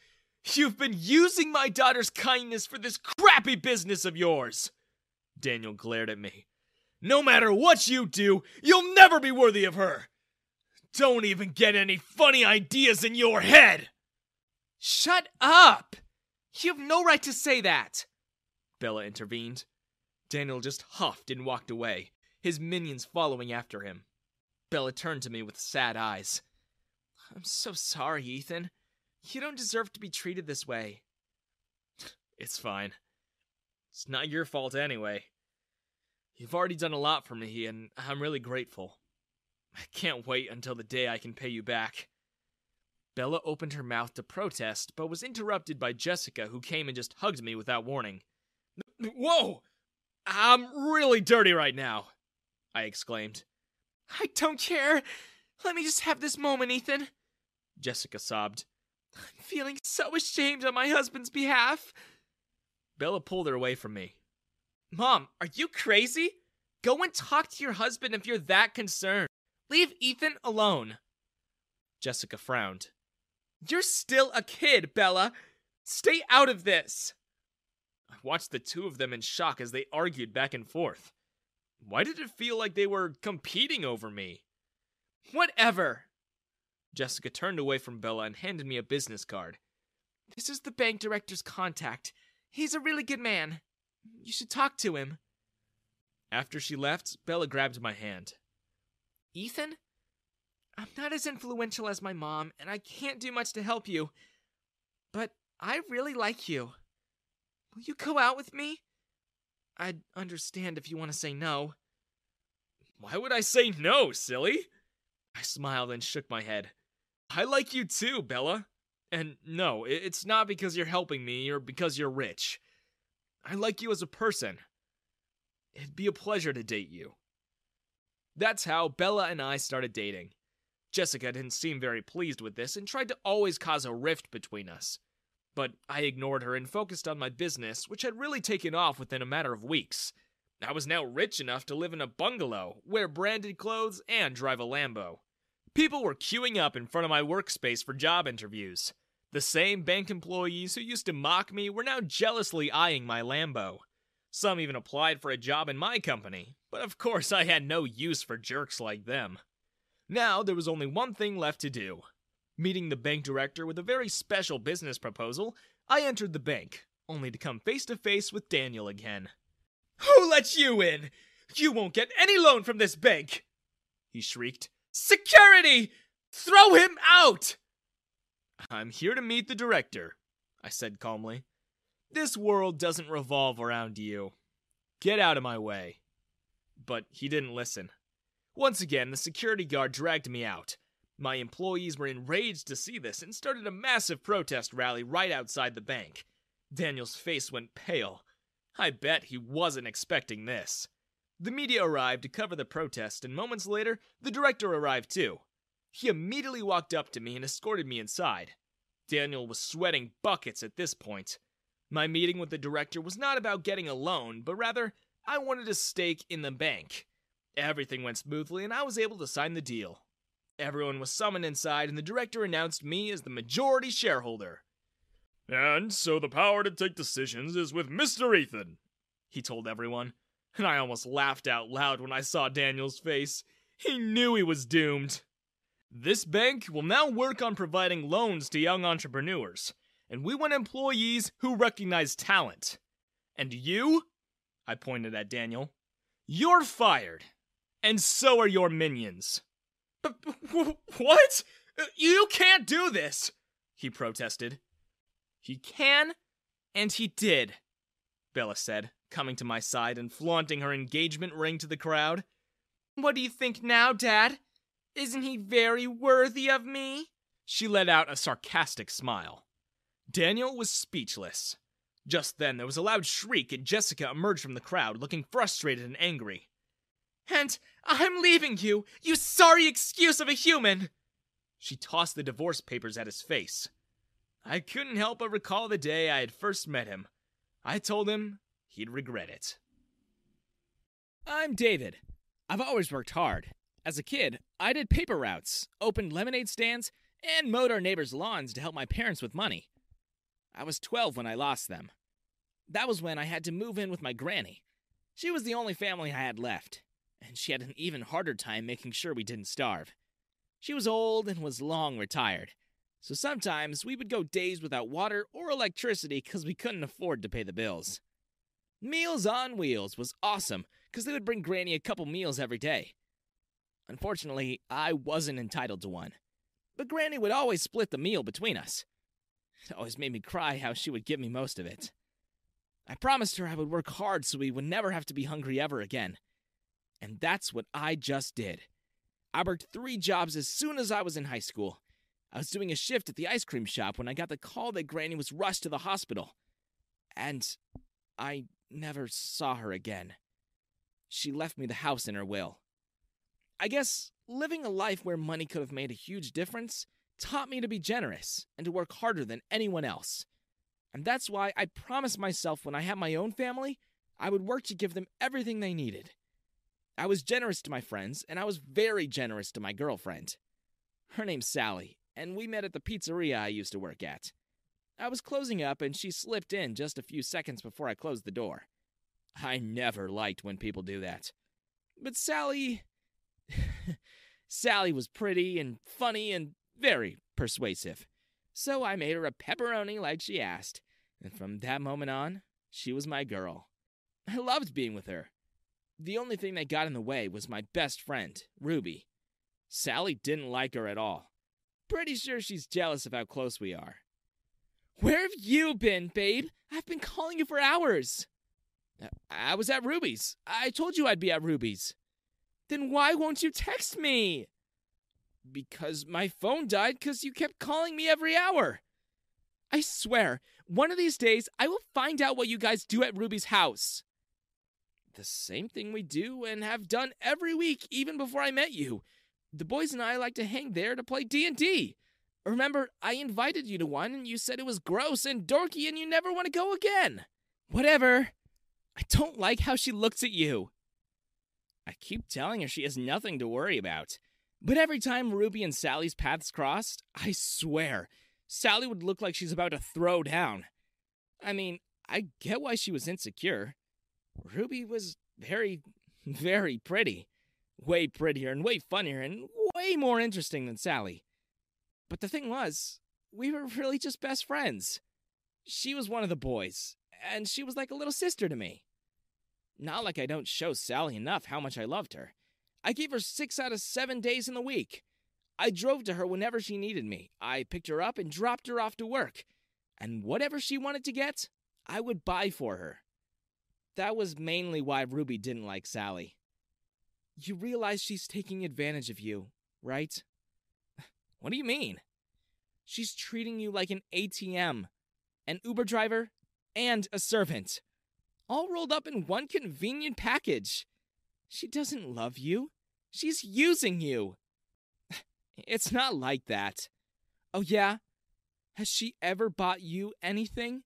You've been using my daughter's kindness for this crappy business of yours! Daniel glared at me. No matter what you do, you'll never be worthy of her! Don't even get any funny ideas in your head! Shut up! You have no right to say that! Bella intervened. Daniel just huffed and walked away, his minions following after him. Bella turned to me with sad eyes. I'm so sorry, Ethan. You don't deserve to be treated this way. It's fine. It's not your fault anyway. You've already done a lot for me, and I'm really grateful. I can't wait until the day I can pay you back. Bella opened her mouth to protest, but was interrupted by Jessica, who came and just hugged me without warning. Whoa! I'm really dirty right now, I exclaimed. I don't care. Let me just have this moment, Ethan. Jessica sobbed. I'm feeling so ashamed on my husband's behalf. Bella pulled her away from me. Mom, are you crazy? Go and talk to your husband if you're that concerned. Leave Ethan alone. Jessica frowned. You're still a kid, Bella. Stay out of this. I watched the two of them in shock as they argued back and forth. Why did it feel like they were competing over me? Whatever. Jessica turned away from Bella and handed me a business card. This is the bank director's contact. He's a really good man. You should talk to him. After she left, Bella grabbed my hand. Ethan? I'm not as influential as my mom, and I can't do much to help you. But I really like you. Will you go out with me? I'd understand if you want to say no. Why would I say no, silly? I smiled and shook my head. I like you too, Bella. And no, it's not because you're helping me or because you're rich. I like you as a person. It'd be a pleasure to date you. That's how Bella and I started dating. Jessica didn't seem very pleased with this and tried to always cause a rift between us. But I ignored her and focused on my business, which had really taken off within a matter of weeks. I was now rich enough to live in a bungalow, wear branded clothes, and drive a Lambo. People were queuing up in front of my workspace for job interviews. The same bank employees who used to mock me were now jealously eyeing my Lambo. Some even applied for a job in my company, but of course I had no use for jerks like them. Now there was only one thing left to do. Meeting the bank director with a very special business proposal, I entered the bank, only to come face to face with Daniel again. Who let you in? You won't get any loan from this bank! He shrieked. Security! Throw him out! I'm here to meet the director, I said calmly. This world doesn't revolve around you. Get out of my way. But he didn't listen. Once again, the security guard dragged me out. My employees were enraged to see this and started a massive protest rally right outside the bank. Daniel's face went pale. I bet he wasn't expecting this. The media arrived to cover the protest, and moments later, the director arrived too. He immediately walked up to me and escorted me inside. Daniel was sweating buckets at this point. My meeting with the director was not about getting a loan, but rather, I wanted a stake in the bank. Everything went smoothly, and I was able to sign the deal. Everyone was summoned inside, and the director announced me as the majority shareholder. And so the power to take decisions is with Mr. Ethan, he told everyone. And I almost laughed out loud when I saw Daniel's face. He knew he was doomed. This bank will now work on providing loans to young entrepreneurs, and we want employees who recognize talent. And you? I pointed at Daniel. You're fired. And so are your minions. What? You can't do this, he protested. He can, and he did, Bella said, coming to my side and flaunting her engagement ring to the crowd. What do you think now, Dad? Isn't he very worthy of me? She let out a sarcastic smile. Daniel was speechless. Just then, there was a loud shriek, and Jessica emerged from the crowd, looking frustrated and angry. And I'm leaving you, you sorry excuse of a human! She tossed the divorce papers at his face. I couldn't help but recall the day I had first met him. I told him he'd regret it. I'm David. I've always worked hard. As a kid, I did paper routes, opened lemonade stands, and mowed our neighbors' lawns to help my parents with money. I was 12 when I lost them. That was when I had to move in with my granny. She was the only family I had left, and she had an even harder time making sure we didn't starve. She was old and was long retired, so sometimes we would go days without water or electricity because we couldn't afford to pay the bills. Meals on Wheels was awesome because they would bring Granny a couple meals every day. Unfortunately, I wasn't entitled to one. But Granny would always split the meal between us. It always made me cry how she would give me most of it. I promised her I would work hard so we would never have to be hungry ever again. And that's what I just did. I worked three jobs as soon as I was in high school. I was doing a shift at the ice cream shop when I got the call that Granny was rushed to the hospital. And I never saw her again. She left me the house in her will. I guess living a life where money could have made a huge difference taught me to be generous and to work harder than anyone else. And that's why I promised myself when I had my own family, I would work to give them everything they needed. I was generous to my friends, and I was very generous to my girlfriend. Her name's Sally, and we met at the pizzeria I used to work at. I was closing up, and she slipped in just a few seconds before I closed the door. I never liked when people do that. But Sally. Sally was pretty and funny and very persuasive. So I made her a pepperoni like she asked, and from that moment on, she was my girl. I loved being with her. The only thing that got in the way was my best friend, Ruby. Sally didn't like her at all. Pretty sure she's jealous of how close we are. Where have you been, babe? I've been calling you for hours. I was at Ruby's. I told you I'd be at Ruby's. Then why won't you text me? Because my phone died because you kept calling me every hour. I swear, one of these days I will find out what you guys do at Ruby's house. The same thing we do and have done every week even before I met you. The boys and I like to hang there to play D&D. Remember, I invited you to one and you said it was gross and dorky and you never want to go again. Whatever. I don't like how she looks at you. I keep telling her she has nothing to worry about. But every time Ruby and Sally's paths crossed, I swear, Sally would look like she's about to throw down. I mean, I get why she was insecure. Ruby was very, very pretty. Way prettier and way funnier and way more interesting than Sally. But the thing was, we were really just best friends. She was one of the boys, and she was like a little sister to me. Not like I don't show Sally enough how much I loved her. I gave her six out of seven days in the week. I drove to her whenever she needed me. I picked her up and dropped her off to work. And whatever she wanted to get, I would buy for her. That was mainly why Ruby didn't like Sally. You realize she's taking advantage of you, right? What do you mean? She's treating you like an ATM, an Uber driver, and a servant all rolled up in one convenient package. She doesn't love you. She's using you. It's not like that. Oh, yeah? Has she ever bought you anything?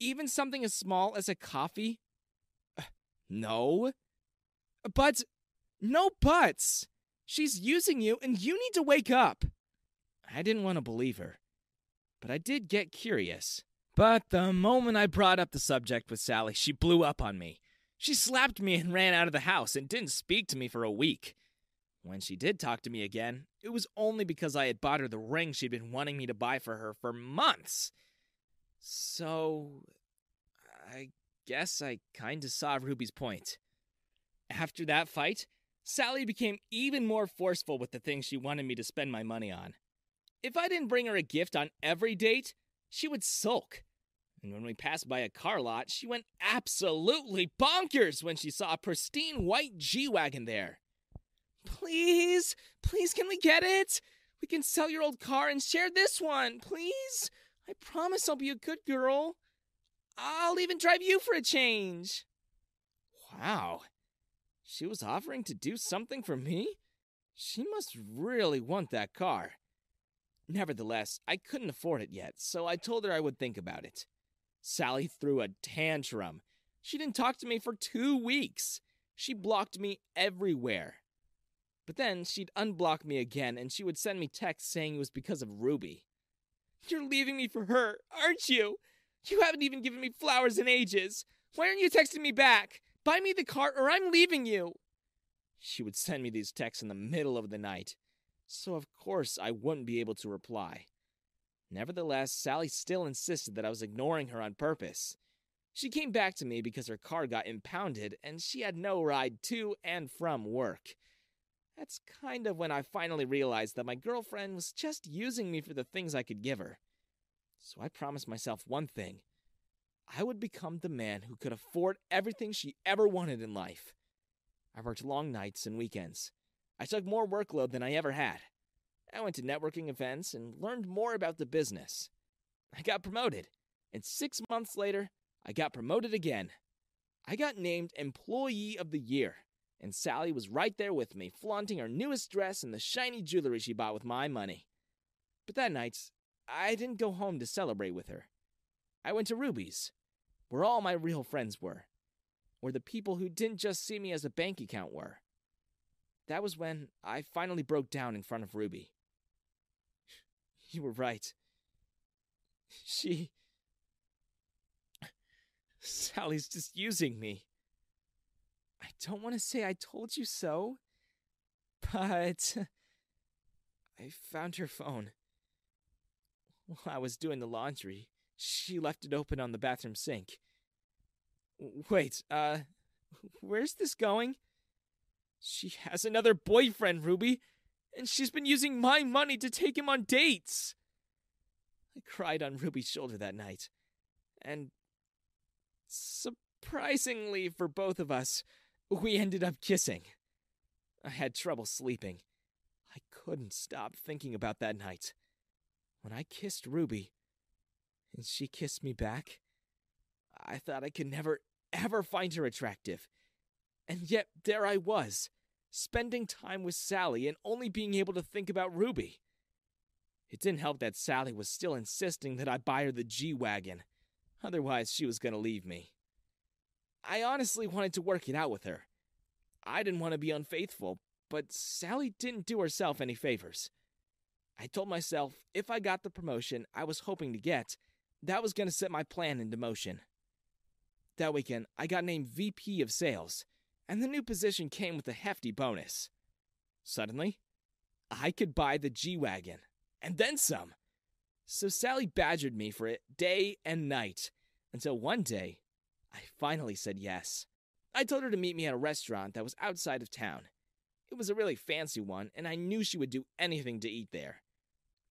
Even something as small as a coffee? No. But, no buts. She's using you and you need to wake up. I didn't want to believe her, but I did get curious. But the moment I brought up the subject with Sally, she blew up on me. She slapped me and ran out of the house and didn't speak to me for a week. When she did talk to me again, it was only because I had bought her the ring she'd been wanting me to buy for her for months. So, guess I kinda saw Ruby's point. After that fight, Sally became even more forceful with the things she wanted me to spend my money on. If I didn't bring her a gift on every date, she would sulk. And when we passed by a car lot, she went absolutely bonkers when she saw a pristine white G Wagon there. Please, please, can we get it? We can sell your old car and share this one, please. I promise I'll be a good girl. I'll even drive you for a change. Wow. She was offering to do something for me? She must really want that car. Nevertheless, I couldn't afford it yet, so I told her I would think about it. Sally threw a tantrum. She didn't talk to me for two weeks. She blocked me everywhere. But then she'd unblock me again and she would send me texts saying it was because of Ruby. You're leaving me for her, aren't you? You haven't even given me flowers in ages. Why aren't you texting me back? Buy me the car or I'm leaving you. She would send me these texts in the middle of the night so of course I wouldn't be able to reply. Nevertheless, Sally still insisted that I was ignoring her on purpose. She came back to me because her car got impounded and she had no ride to and from work. That's kind of when I finally realized that my girlfriend was just using me for the things I could give her. So I promised myself one thing I would become the man who could afford everything she ever wanted in life. I worked long nights and weekends. I took more workload than I ever had. I went to networking events and learned more about the business. I got promoted, and six months later, I got promoted again. I got named Employee of the Year, and Sally was right there with me, flaunting her newest dress and the shiny jewelry she bought with my money. But that night, I didn't go home to celebrate with her. I went to Ruby's, where all my real friends were, where the people who didn't just see me as a bank account were. That was when I finally broke down in front of Ruby. You were right. She. Sally's just using me. I don't want to say I told you so, but. I found her phone. While I was doing the laundry, she left it open on the bathroom sink. Wait, uh, where's this going? She has another boyfriend, Ruby, and she's been using my money to take him on dates. I cried on Ruby's shoulder that night, and surprisingly for both of us, we ended up kissing. I had trouble sleeping. I couldn't stop thinking about that night. When I kissed Ruby, and she kissed me back, I thought I could never, ever find her attractive. And yet, there I was, spending time with Sally and only being able to think about Ruby. It didn't help that Sally was still insisting that I buy her the G Wagon. Otherwise, she was going to leave me. I honestly wanted to work it out with her. I didn't want to be unfaithful, but Sally didn't do herself any favors. I told myself if I got the promotion I was hoping to get, that was going to set my plan into motion. That weekend, I got named VP of Sales, and the new position came with a hefty bonus. Suddenly, I could buy the G Wagon, and then some. So Sally badgered me for it day and night, until one day, I finally said yes. I told her to meet me at a restaurant that was outside of town. It was a really fancy one, and I knew she would do anything to eat there.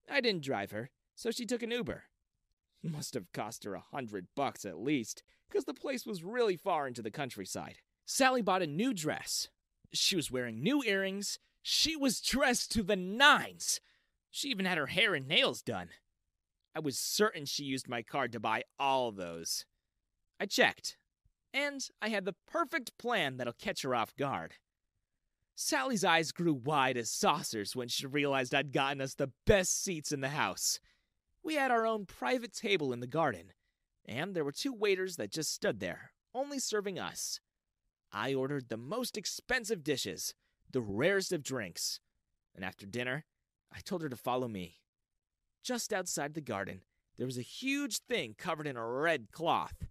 I didn't drive her, so she took an Uber. Must have cost her a hundred bucks at least, because the place was really far into the countryside. Sally bought a new dress. She was wearing new earrings. She was dressed to the nines. She even had her hair and nails done. I was certain she used my card to buy all those. I checked, and I had the perfect plan that'll catch her off guard. Sally's eyes grew wide as saucers when she realized I'd gotten us the best seats in the house. We had our own private table in the garden, and there were two waiters that just stood there, only serving us. I ordered the most expensive dishes, the rarest of drinks, and after dinner, I told her to follow me. Just outside the garden, there was a huge thing covered in a red cloth.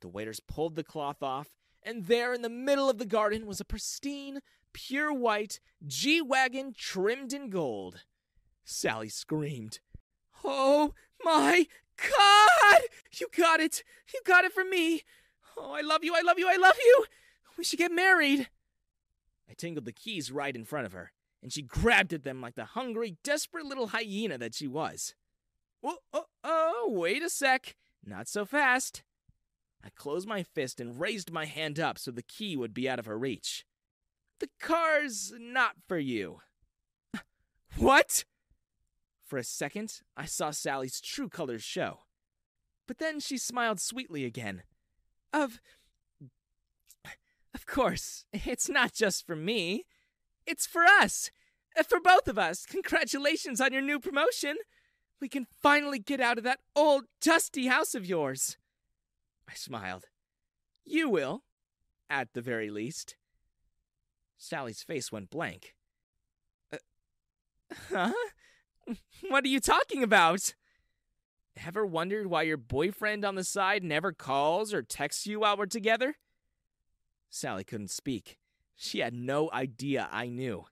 The waiters pulled the cloth off, and there in the middle of the garden was a pristine, pure white G Wagon trimmed in gold. Sally screamed. Oh my God! You got it! You got it for me! Oh, I love you, I love you, I love you! We should get married! I tingled the keys right in front of her, and she grabbed at them like the hungry, desperate little hyena that she was. Oh, oh, oh, wait a sec. Not so fast. I closed my fist and raised my hand up so the key would be out of her reach. The car's not for you. What? For a second, I saw Sally's true colors show. But then she smiled sweetly again. Of. Of course, it's not just for me. It's for us. For both of us. Congratulations on your new promotion. We can finally get out of that old, dusty house of yours. I smiled. You will, at the very least. Sally's face went blank. Uh, huh? What are you talking about? Ever wondered why your boyfriend on the side never calls or texts you while we're together? Sally couldn't speak. She had no idea I knew.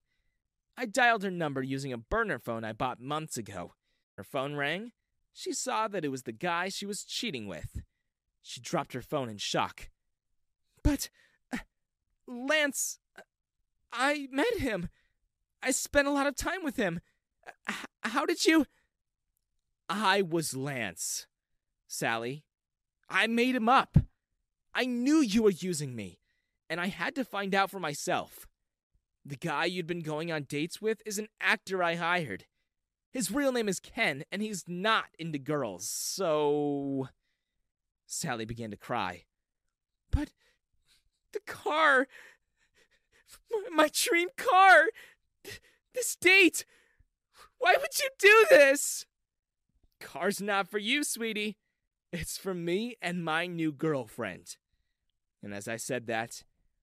I dialed her number using a burner phone I bought months ago. Her phone rang. She saw that it was the guy she was cheating with. She dropped her phone in shock. But, uh, Lance, uh, I met him. I spent a lot of time with him. How did you? I was Lance. Sally, I made him up. I knew you were using me, and I had to find out for myself. The guy you'd been going on dates with is an actor I hired. His real name is Ken, and he's not into girls, so. Sally began to cry. But the car. My dream car! This date! Why would you do this? Car's not for you, sweetie. It's for me and my new girlfriend. And as I said that,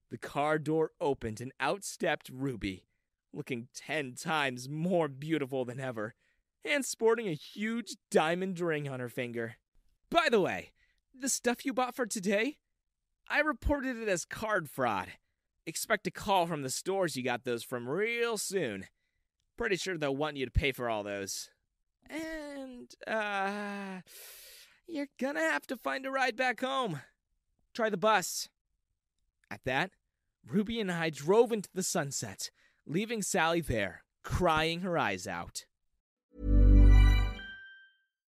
the car door opened and out stepped Ruby, looking ten times more beautiful than ever, and sporting a huge diamond ring on her finger. By the way, the stuff you bought for today? I reported it as card fraud. Expect a call from the stores you got those from real soon. Pretty sure they'll want you to pay for all those. And, uh, you're gonna have to find a ride back home. Try the bus. At that, Ruby and I drove into the sunset, leaving Sally there, crying her eyes out.